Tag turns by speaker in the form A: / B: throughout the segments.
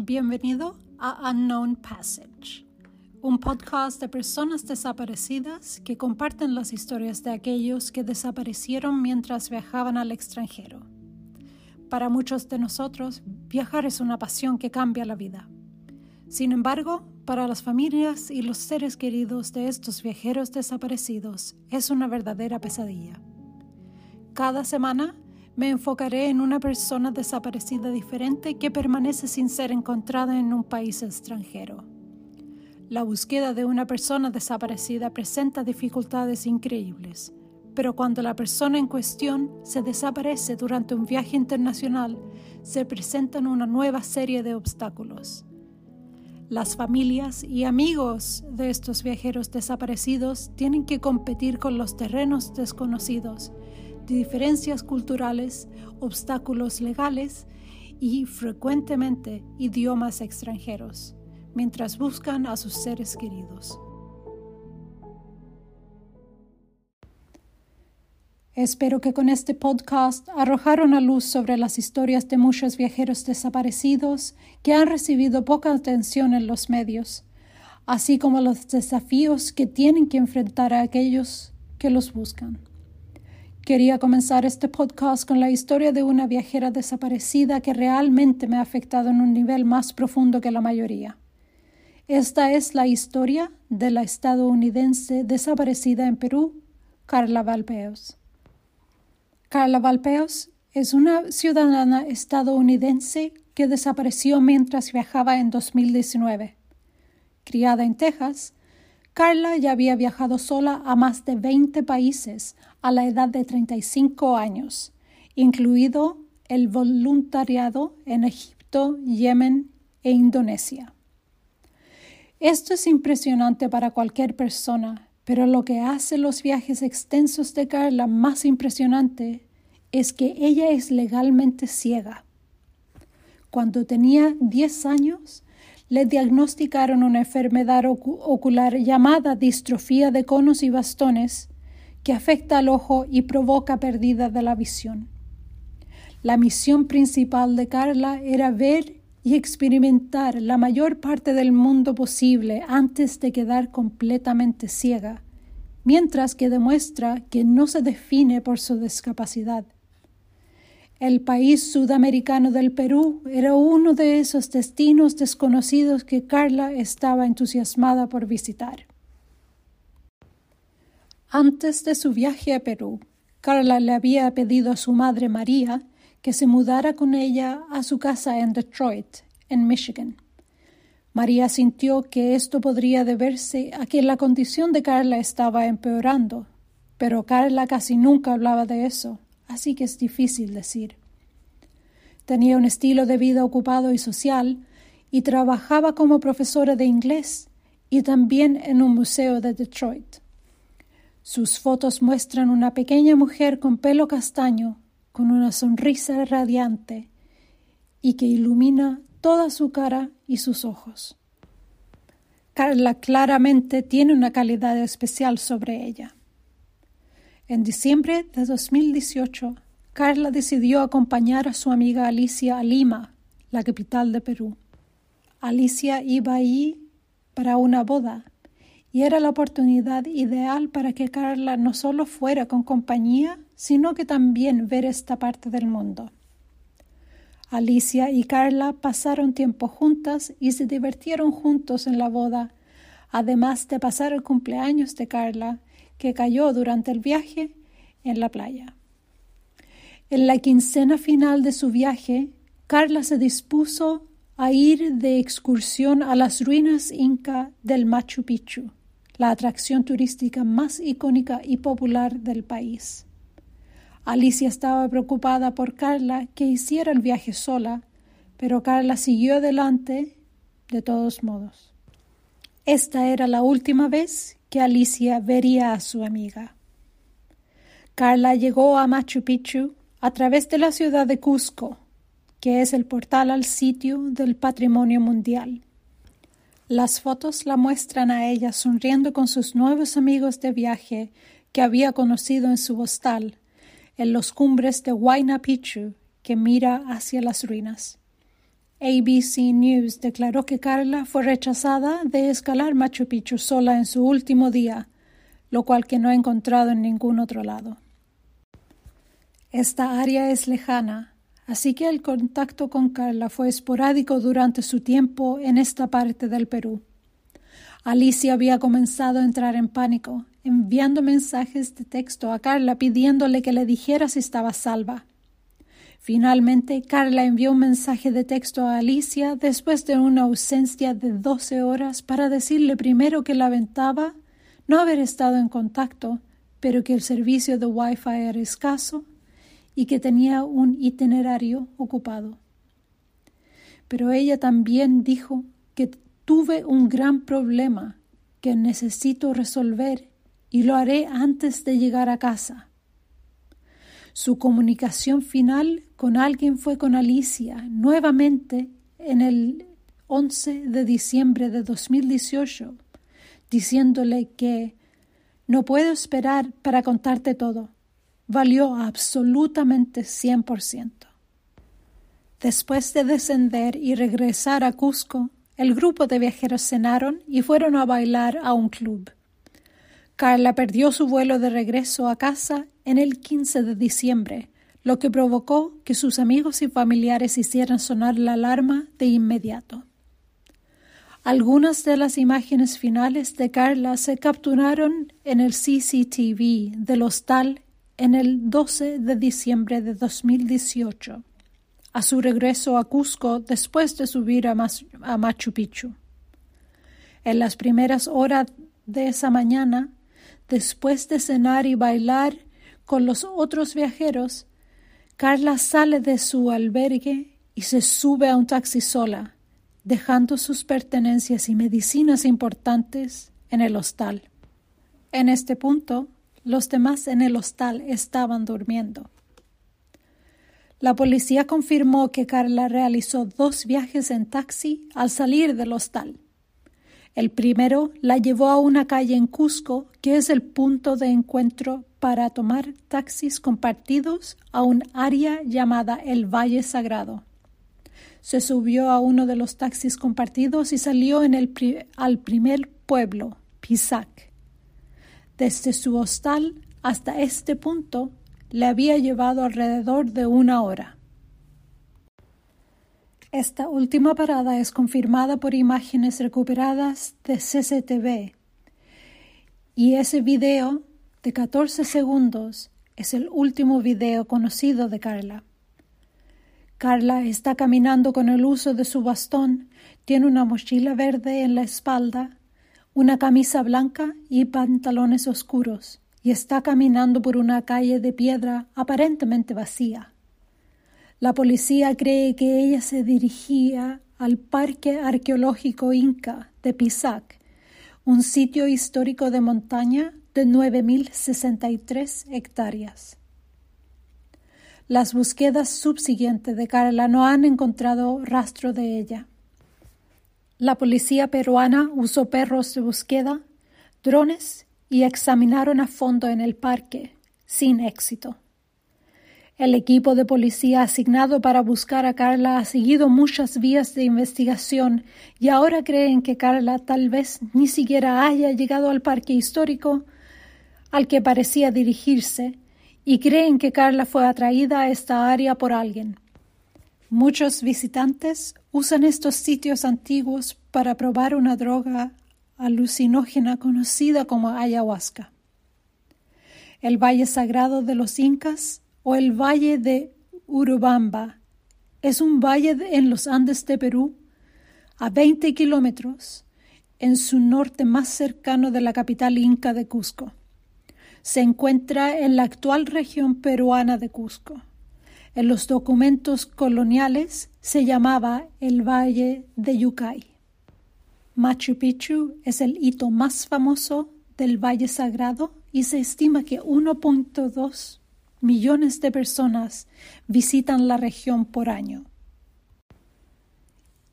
A: Bienvenido a Unknown Passage, un podcast de personas desaparecidas que comparten las historias de aquellos que desaparecieron mientras viajaban al extranjero. Para muchos de nosotros, viajar es una pasión que cambia la vida. Sin embargo, para las familias y los seres queridos de estos viajeros desaparecidos, es una verdadera pesadilla. Cada semana me enfocaré en una persona desaparecida diferente que permanece sin ser encontrada en un país extranjero. La búsqueda de una persona desaparecida presenta dificultades increíbles, pero cuando la persona en cuestión se desaparece durante un viaje internacional, se presentan una nueva serie de obstáculos. Las familias y amigos de estos viajeros desaparecidos tienen que competir con los terrenos desconocidos diferencias culturales, obstáculos legales y frecuentemente idiomas extranjeros, mientras buscan a sus seres queridos. Espero que con este podcast arrojaron a luz sobre las historias de muchos viajeros desaparecidos que han recibido poca atención en los medios, así como los desafíos que tienen que enfrentar a aquellos que los buscan. Quería comenzar este podcast con la historia de una viajera desaparecida que realmente me ha afectado en un nivel más profundo que la mayoría. Esta es la historia de la estadounidense desaparecida en Perú, Carla Valpeos. Carla Valpeos es una ciudadana estadounidense que desapareció mientras viajaba en 2019. Criada en Texas, Carla ya había viajado sola a más de 20 países a la edad de 35 años, incluido el voluntariado en Egipto, Yemen e Indonesia. Esto es impresionante para cualquier persona, pero lo que hace los viajes extensos de Carla más impresionante es que ella es legalmente ciega. Cuando tenía 10 años, le diagnosticaron una enfermedad ocular llamada distrofía de conos y bastones que afecta al ojo y provoca pérdida de la visión. La misión principal de Carla era ver y experimentar la mayor parte del mundo posible antes de quedar completamente ciega, mientras que demuestra que no se define por su discapacidad. El país sudamericano del Perú era uno de esos destinos desconocidos que Carla estaba entusiasmada por visitar. Antes de su viaje a Perú, Carla le había pedido a su madre María que se mudara con ella a su casa en Detroit, en Michigan. María sintió que esto podría deberse a que la condición de Carla estaba empeorando, pero Carla casi nunca hablaba de eso así que es difícil decir. Tenía un estilo de vida ocupado y social, y trabajaba como profesora de inglés y también en un museo de Detroit. Sus fotos muestran una pequeña mujer con pelo castaño, con una sonrisa radiante y que ilumina toda su cara y sus ojos. Carla claramente tiene una calidad especial sobre ella. En diciembre de 2018, Carla decidió acompañar a su amiga Alicia a Lima, la capital de Perú. Alicia iba ahí para una boda y era la oportunidad ideal para que Carla no solo fuera con compañía, sino que también ver esta parte del mundo. Alicia y Carla pasaron tiempo juntas y se divirtieron juntos en la boda, además de pasar el cumpleaños de Carla que cayó durante el viaje en la playa. En la quincena final de su viaje, Carla se dispuso a ir de excursión a las ruinas inca del Machu Picchu, la atracción turística más icónica y popular del país. Alicia estaba preocupada por Carla que hiciera el viaje sola, pero Carla siguió adelante de todos modos. Esta era la última vez que Alicia vería a su amiga. Carla llegó a Machu Picchu a través de la ciudad de Cusco, que es el portal al sitio del patrimonio mundial. Las fotos la muestran a ella sonriendo con sus nuevos amigos de viaje que había conocido en su hostal, en los cumbres de Huayna Picchu, que mira hacia las ruinas. ABC News declaró que Carla fue rechazada de escalar Machu Picchu sola en su último día, lo cual que no ha encontrado en ningún otro lado. Esta área es lejana, así que el contacto con Carla fue esporádico durante su tiempo en esta parte del Perú. Alicia había comenzado a entrar en pánico, enviando mensajes de texto a Carla pidiéndole que le dijera si estaba salva. Finalmente, Carla envió un mensaje de texto a Alicia después de una ausencia de doce horas para decirle primero que lamentaba no haber estado en contacto, pero que el servicio de Wi-Fi era escaso y que tenía un itinerario ocupado. Pero ella también dijo que tuve un gran problema que necesito resolver y lo haré antes de llegar a casa. Su comunicación final con alguien fue con Alicia, nuevamente en el 11 de diciembre de 2018, diciéndole que no puedo esperar para contarte todo. Valió absolutamente 100%. Después de descender y regresar a Cusco, el grupo de viajeros cenaron y fueron a bailar a un club. Carla perdió su vuelo de regreso a casa en el 15 de diciembre, lo que provocó que sus amigos y familiares hicieran sonar la alarma de inmediato. Algunas de las imágenes finales de Carla se capturaron en el CCTV del hostal en el 12 de diciembre de 2018 a su regreso a Cusco después de subir a, Machu Picchu. En las primeras horas de esa mañana, después de cenar y bailar con los otros viajeros, Carla sale de su albergue y se sube a un taxi sola, dejando sus pertenencias y medicinas importantes en el hostal. En este punto, los demás en el hostal estaban durmiendo. La policía confirmó que Carla realizó dos viajes en taxi al salir del hostal. El primero la llevó a una calle en Cusco, que es el punto de encuentro para tomar taxis compartidos a un área llamada el Valle Sagrado. Se subió a uno de los taxis compartidos y salió al primer pueblo, Pisac. Desde su hostal hasta este punto le había llevado alrededor de una hora. Esta última parada es confirmada por imágenes recuperadas de CCTV y ese video de 14 segundos es el último video conocido de Carla. Carla está caminando con el uso de su bastón, tiene una mochila verde en la espalda, una camisa blanca y pantalones oscuros y está caminando por una calle de piedra aparentemente vacía. La policía cree que ella se dirigía al Parque Arqueológico Inca de Pisac, un sitio histórico de montaña de 9.063 hectáreas. Las búsquedas subsiguientes de Carla no han encontrado rastro de ella. La policía peruana usó perros de búsqueda, drones y examinaron a fondo en el parque, sin éxito. El equipo de policía asignado para buscar a Carla ha seguido muchas vías de investigación y ahora creen que Carla tal vez ni siquiera haya llegado al parque histórico al que parecía dirigirse y creen que Carla fue atraída a esta área por alguien. Muchos visitantes usan estos sitios antiguos para probar una droga alucinógena conocida como ayahuasca. El Valle Sagrado de los Incas o el Valle de Urubamba es un valle en los Andes de Perú, a 20 kilómetros en su norte más cercano de la capital inca de Cusco. Se encuentra en la actual región peruana de Cusco. En los documentos coloniales se llamaba el Valle de Yucay. Machu Picchu es el hito más famoso del Valle Sagrado y se estima que 1.2 millones de personas visitan la región por año.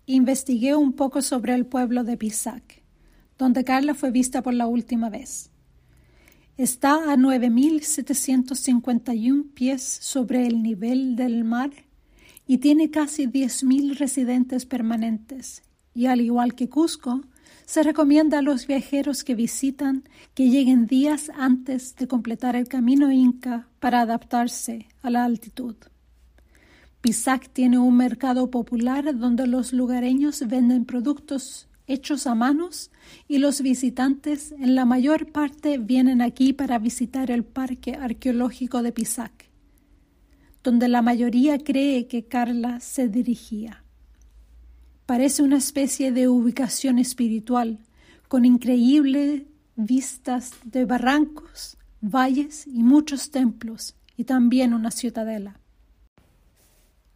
A: Investigué un poco sobre el pueblo de Pisac, donde Carla fue vista por la última vez. Está a 9.751 pies sobre el nivel del mar y tiene casi 10.000 residentes permanentes, y al igual que Cusco, se recomienda a los viajeros que visitan que lleguen días antes de completar el camino inca para adaptarse a la altitud. Pisac tiene un mercado popular donde los lugareños venden productos hechos a manos y los visitantes en la mayor parte vienen aquí para visitar el parque arqueológico de Pisac, donde la mayoría cree que Carla se dirigía. Parece una especie de ubicación espiritual, con increíbles vistas de barrancos, valles y muchos templos, y también una ciudadela.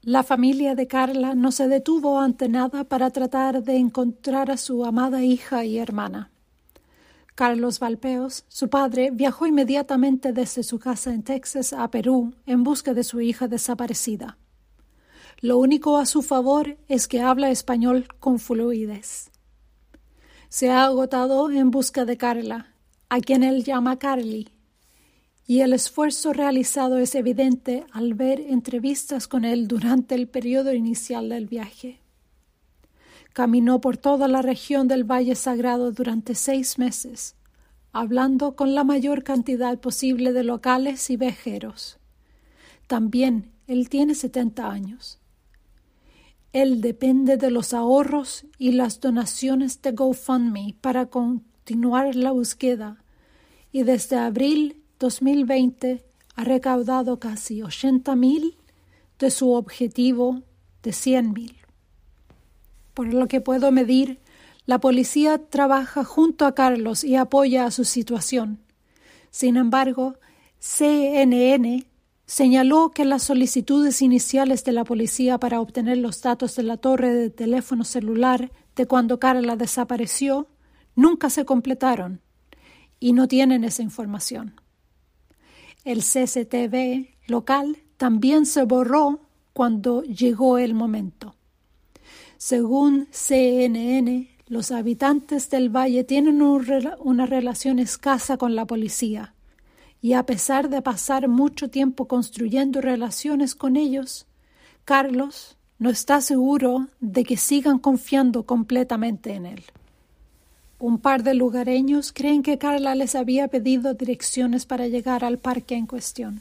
A: La familia de Carla no se detuvo ante nada para tratar de encontrar a su amada hija y hermana. Carlos Valpeos, su padre, viajó inmediatamente desde su casa en Texas a Perú en busca de su hija desaparecida. Lo único a su favor es que habla español con fluidez. Se ha agotado en busca de Carla, a quien él llama Carly, y el esfuerzo realizado es evidente al ver entrevistas con él durante el periodo inicial del viaje. Caminó por toda la región del Valle Sagrado durante seis meses, hablando con la mayor cantidad posible de locales y vejeros. También él tiene setenta años. Él depende de los ahorros y las donaciones de GoFundMe para continuar la búsqueda y desde abril 2020 ha recaudado casi 80 mil de su objetivo de 100 mil. Por lo que puedo medir, la policía trabaja junto a Carlos y apoya a su situación. Sin embargo, CNN señaló que las solicitudes iniciales de la policía para obtener los datos de la torre de teléfono celular de cuando Carla desapareció nunca se completaron y no tienen esa información. El CCTV local también se borró cuando llegó el momento. Según CNN, los habitantes del valle tienen una relación escasa con la policía y a pesar de pasar mucho tiempo construyendo relaciones con ellos, Carlos no está seguro de que sigan confiando completamente en él. Un par de lugareños creen que Carla les había pedido direcciones para llegar al parque en cuestión.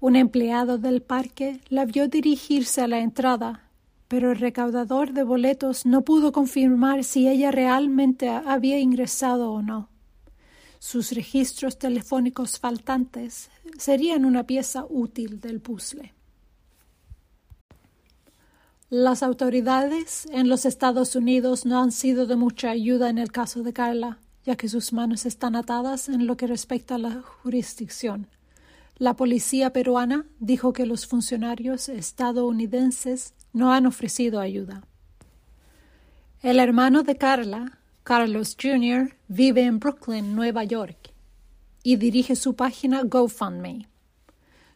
A: Un empleado del parque la vio dirigirse a la entrada, pero el recaudador de boletos no pudo confirmar si ella realmente había ingresado o no. Sus registros telefónicos faltantes serían una pieza útil del puzzle. Las autoridades en los Estados Unidos no han sido de mucha ayuda en el caso de Carla, ya que sus manos están atadas en lo que respecta a la jurisdicción. La policía peruana dijo que los funcionarios estadounidenses no han ofrecido ayuda. El hermano de Carla, Carlos Jr. vive en Brooklyn, Nueva York, y dirige su página GoFundMe.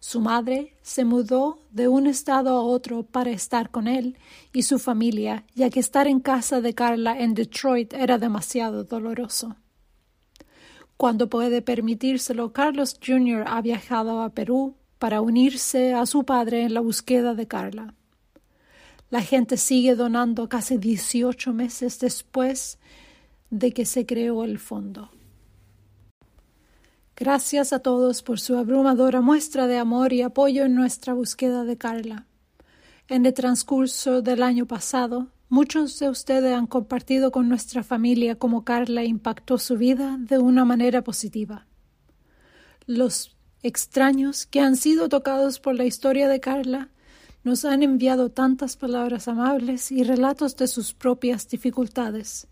A: Su madre se mudó de un estado a otro para estar con él y su familia, ya que estar en casa de Carla en Detroit era demasiado doloroso. Cuando puede permitírselo, Carlos Jr. ha viajado a Perú para unirse a su padre en la búsqueda de Carla. La gente sigue donando casi 18 meses después de que se creó el fondo. Gracias a todos por su abrumadora muestra de amor y apoyo en nuestra búsqueda de Carla. En el transcurso del año pasado, muchos de ustedes han compartido con nuestra familia cómo Carla impactó su vida de una manera positiva. Los extraños que han sido tocados por la historia de Carla nos han enviado tantas palabras amables y relatos de sus propias dificultades.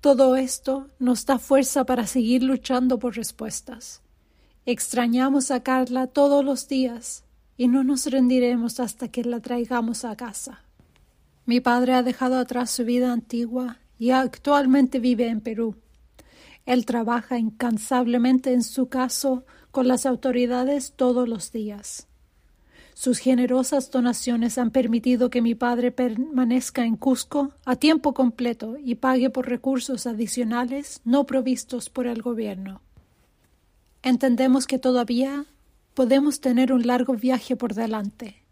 A: Todo esto nos da fuerza para seguir luchando por respuestas. Extrañamos a Carla todos los días y no nos rendiremos hasta que la traigamos a casa. Mi padre ha dejado atrás su vida antigua y actualmente vive en Perú. Él trabaja incansablemente en su caso con las autoridades todos los días. Sus generosas donaciones han permitido que mi padre permanezca en Cusco a tiempo completo y pague por recursos adicionales no provistos por el gobierno. Entendemos que todavía podemos tener un largo viaje por delante.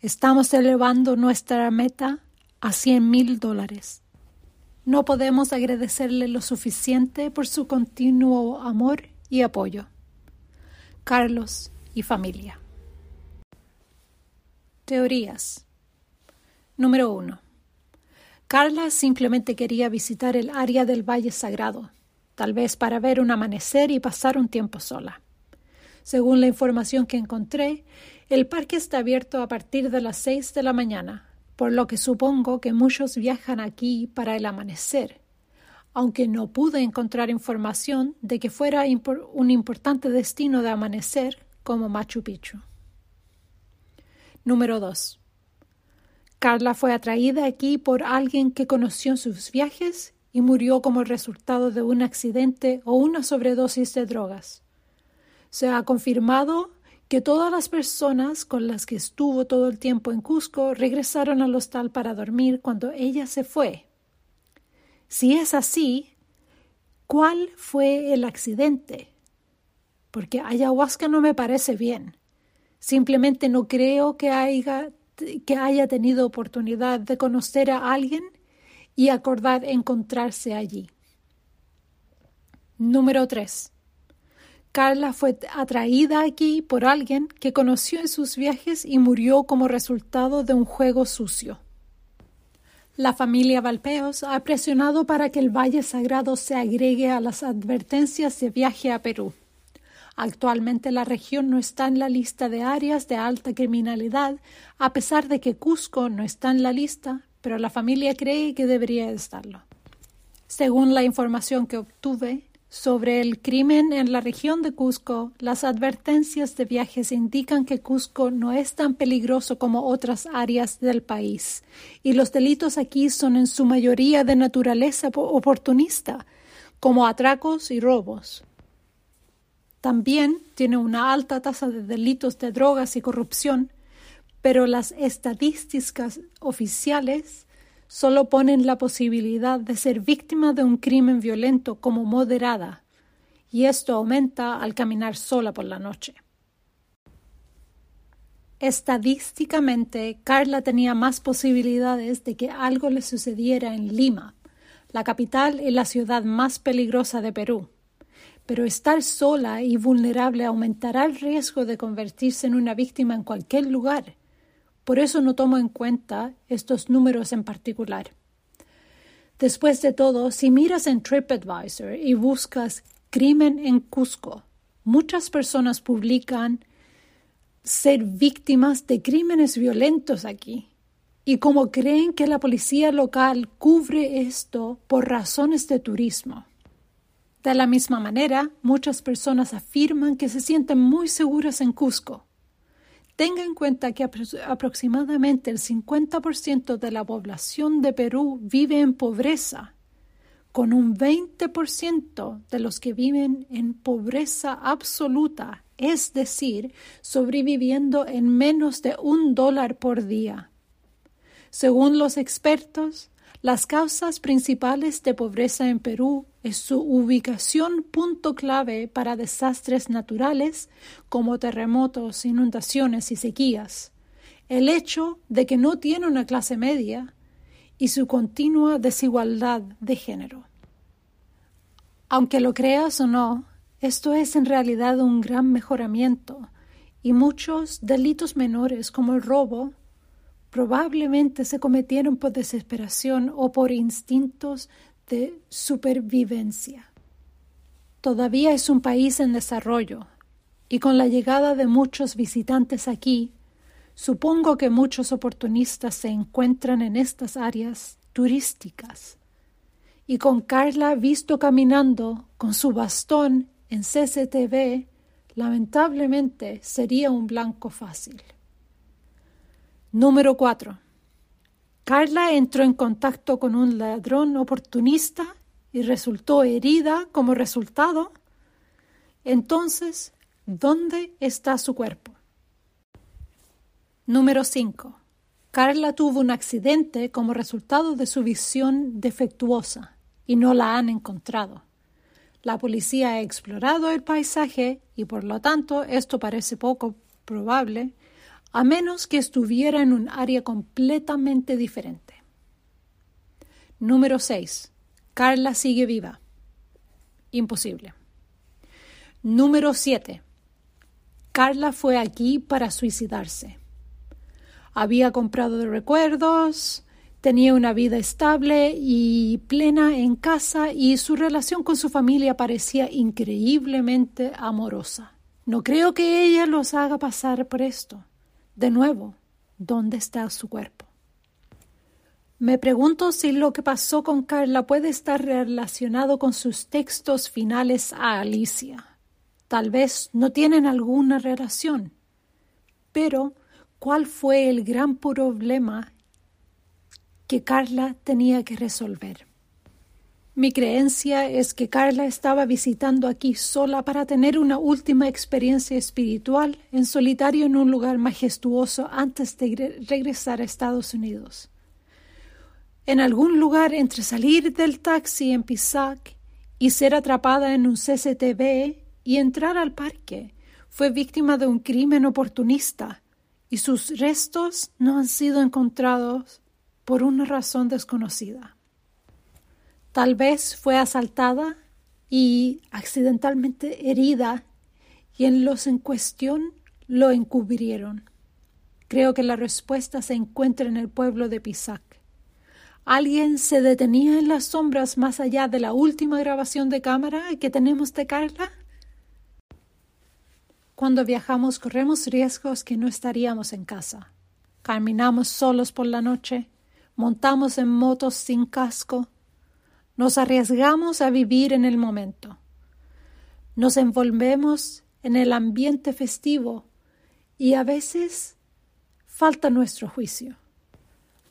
A: Estamos elevando nuestra meta a cien mil dólares. No podemos agradecerle lo suficiente por su continuo amor y apoyo. Carlos y familia. Teorías. Número 1. Carla simplemente quería visitar el área del Valle Sagrado, tal vez para ver un amanecer y pasar un tiempo sola. Según la información que encontré, el parque está abierto a partir de las seis de la mañana, por lo que supongo que muchos viajan aquí para el amanecer, aunque no pude encontrar información de que fuera un importante destino de amanecer como Machu Picchu. Número 2. Carla fue atraída aquí por alguien que conoció en sus viajes y murió como resultado de un accidente o una sobredosis de drogas. Se ha confirmado que todas las personas con las que estuvo todo el tiempo en Cusco regresaron al hostal para dormir cuando ella se fue. Si es así, ¿cuál fue el accidente? Porque ayahuasca no me parece bien. Simplemente no creo que haya, tenido oportunidad de conocer a alguien y acordar encontrarse allí. Número 3. Carla fue atraída aquí por alguien que conoció en sus viajes y murió como resultado de un juego sucio. La familia Valpeos ha presionado para que el Valle Sagrado se agregue a las advertencias de viaje a Perú. Actualmente la región no está en la lista de áreas de alta criminalidad, a pesar de que Cusco no está en la lista, pero la familia cree que debería estarlo. Según la información que obtuve sobre el crimen en la región de Cusco, las advertencias de viajes indican que Cusco no es tan peligroso como otras áreas del país, y los delitos aquí son en su mayoría de naturaleza oportunista, como atracos y robos. También tiene una alta tasa de delitos de drogas y corrupción, pero las estadísticas oficiales solo ponen la posibilidad de ser víctima de un crimen violento como moderada, y esto aumenta al caminar sola por la noche. Estadísticamente, Carla tenía más posibilidades de que algo le sucediera en Lima, la capital y la ciudad más peligrosa de Perú pero estar sola y vulnerable aumentará el riesgo de convertirse en una víctima en cualquier lugar. Por eso no tomo en cuenta estos números en particular. Después de todo, si miras en TripAdvisor y buscas crimen en Cusco, muchas personas publican ser víctimas de crímenes violentos aquí. Y como creen que la policía local cubre esto por razones de turismo. De la misma manera, muchas personas afirman que se sienten muy seguras en Cusco. Tenga en cuenta que aproximadamente el 50% de la población de Perú vive en pobreza, con un 20% de los que viven en pobreza absoluta, es decir, sobreviviendo en menos de un dólar por día. Según los expertos, las causas principales de pobreza en Perú es su ubicación punto clave para desastres naturales como terremotos, inundaciones y sequías, el hecho de que no tiene una clase media y su continua desigualdad de género. Aunque lo creas o no, esto es en realidad un gran mejoramiento y muchos delitos menores como el robo probablemente se cometieron por desesperación o por instintos de supervivencia. Todavía es un país en desarrollo, y con la llegada de muchos visitantes aquí, supongo que muchos oportunistas se encuentran en estas áreas turísticas. Y con Carla visto caminando con su bastón en CCTV, lamentablemente sería un blanco fácil. Número 4. Carla entró en contacto con un ladrón oportunista y resultó herida como resultado. Entonces, ¿dónde está su cuerpo? Número 5. Carla tuvo un accidente como resultado de su visión defectuosa y no la han encontrado. La policía ha explorado el paisaje y por lo tanto esto parece poco probable a menos que estuviera en un área completamente diferente. Número 6. Carla sigue viva. Imposible. Número 7. Carla fue aquí para suicidarse. Había comprado recuerdos, tenía una vida estable y plena en casa y su relación con su familia parecía increíblemente amorosa. No creo que ella los haga pasar por esto. De nuevo, ¿dónde está su cuerpo? Me pregunto si lo que pasó con Carla puede estar relacionado con sus textos finales a Alicia. Tal vez no tienen alguna relación. Pero, ¿cuál fue el gran problema que Carla tenía que resolver? Mi creencia es que Carla estaba visitando aquí sola para tener una última experiencia espiritual en solitario en un lugar majestuoso antes de regresar a Estados Unidos. En algún lugar entre salir del taxi en Pisac y ser atrapada en un CCTV y entrar al parque, fue víctima de un crimen oportunista y sus restos no han sido encontrados por una razón desconocida. Tal vez fue asaltada y accidentalmente herida y en los en cuestión lo encubrieron. Creo que la respuesta se encuentra en el pueblo de Pisac. Alguien se detenía en las sombras más allá de la última grabación de cámara que tenemos de Carla. Cuando viajamos corremos riesgos que no estaríamos en casa. Caminamos solos por la noche, montamos en motos sin casco, nos arriesgamos a vivir en el momento. Nos envolvemos en el ambiente festivo y a veces falta nuestro juicio.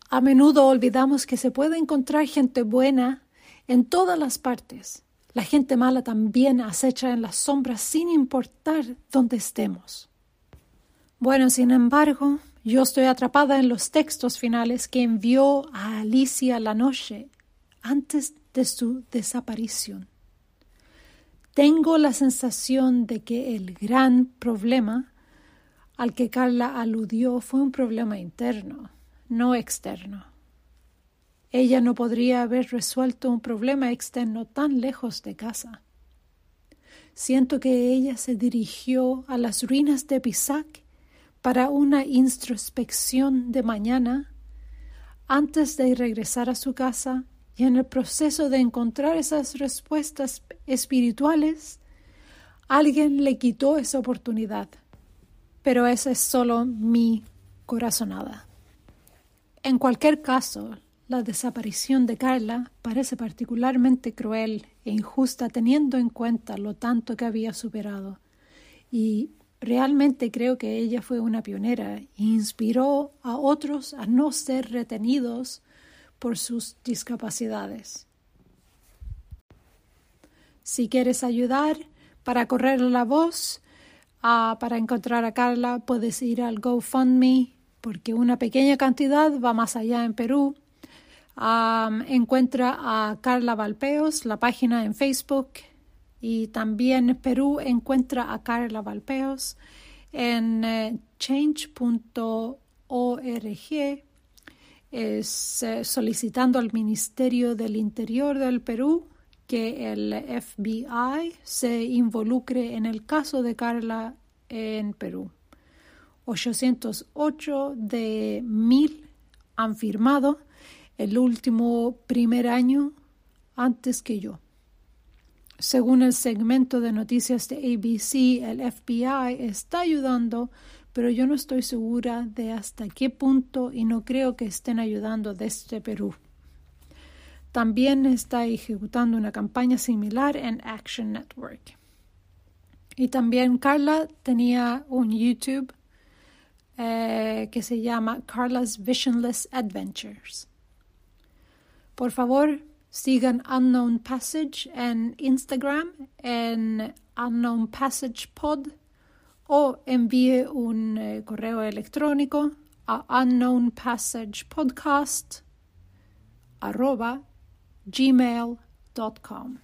A: A menudo olvidamos que se puede encontrar gente buena en todas las partes. La gente mala también acecha en las sombras sin importar dónde estemos. Bueno, sin embargo, yo estoy atrapada en los textos finales que envió a Alicia la noche antes de su desaparición. Tengo la sensación de que el gran problema al que Carla aludió fue un problema interno no externo. Ella no podría haber resuelto un problema externo tan lejos de casa. Siento que ella se dirigió a las ruinas de Pisac para una introspección de mañana antes de regresar a su casa y en el proceso de encontrar esas respuestas espirituales, alguien le quitó esa oportunidad. Pero esa es solo mi corazonada. En cualquier caso, la desaparición de Carla parece particularmente cruel e injusta teniendo en cuenta lo tanto que había superado. Y realmente creo que ella fue una pionera e inspiró a otros a no ser retenidos por sus discapacidades. Si quieres ayudar para correr la voz, ah, para encontrar a Carla, puedes ir al GoFundMe porque una pequeña cantidad va más allá en Perú. encuentra a Carla Valpeos, la página en Facebook, y también Perú encuentra a Carla Valpeos en eh, change.org, es eh, solicitando al Ministerio del Interior del Perú que el FBI se involucre en el caso de Carla en Perú. 808 de mil han firmado el último primer año antes que yo. Según el segmento de noticias de ABC, el FBI está ayudando, pero yo no estoy segura de hasta qué punto y no creo que estén ayudando desde Perú. También está ejecutando una campaña similar en Action Network. Y también Carla tenía un YouTube eh, que se llama Carla's Visionless Adventures. Por favor, sigan Unknown Passage en Instagram en Unknown Passage Pod o envíe un eh, correo electrónico a unknownpassagepodcast arroba gmail.com.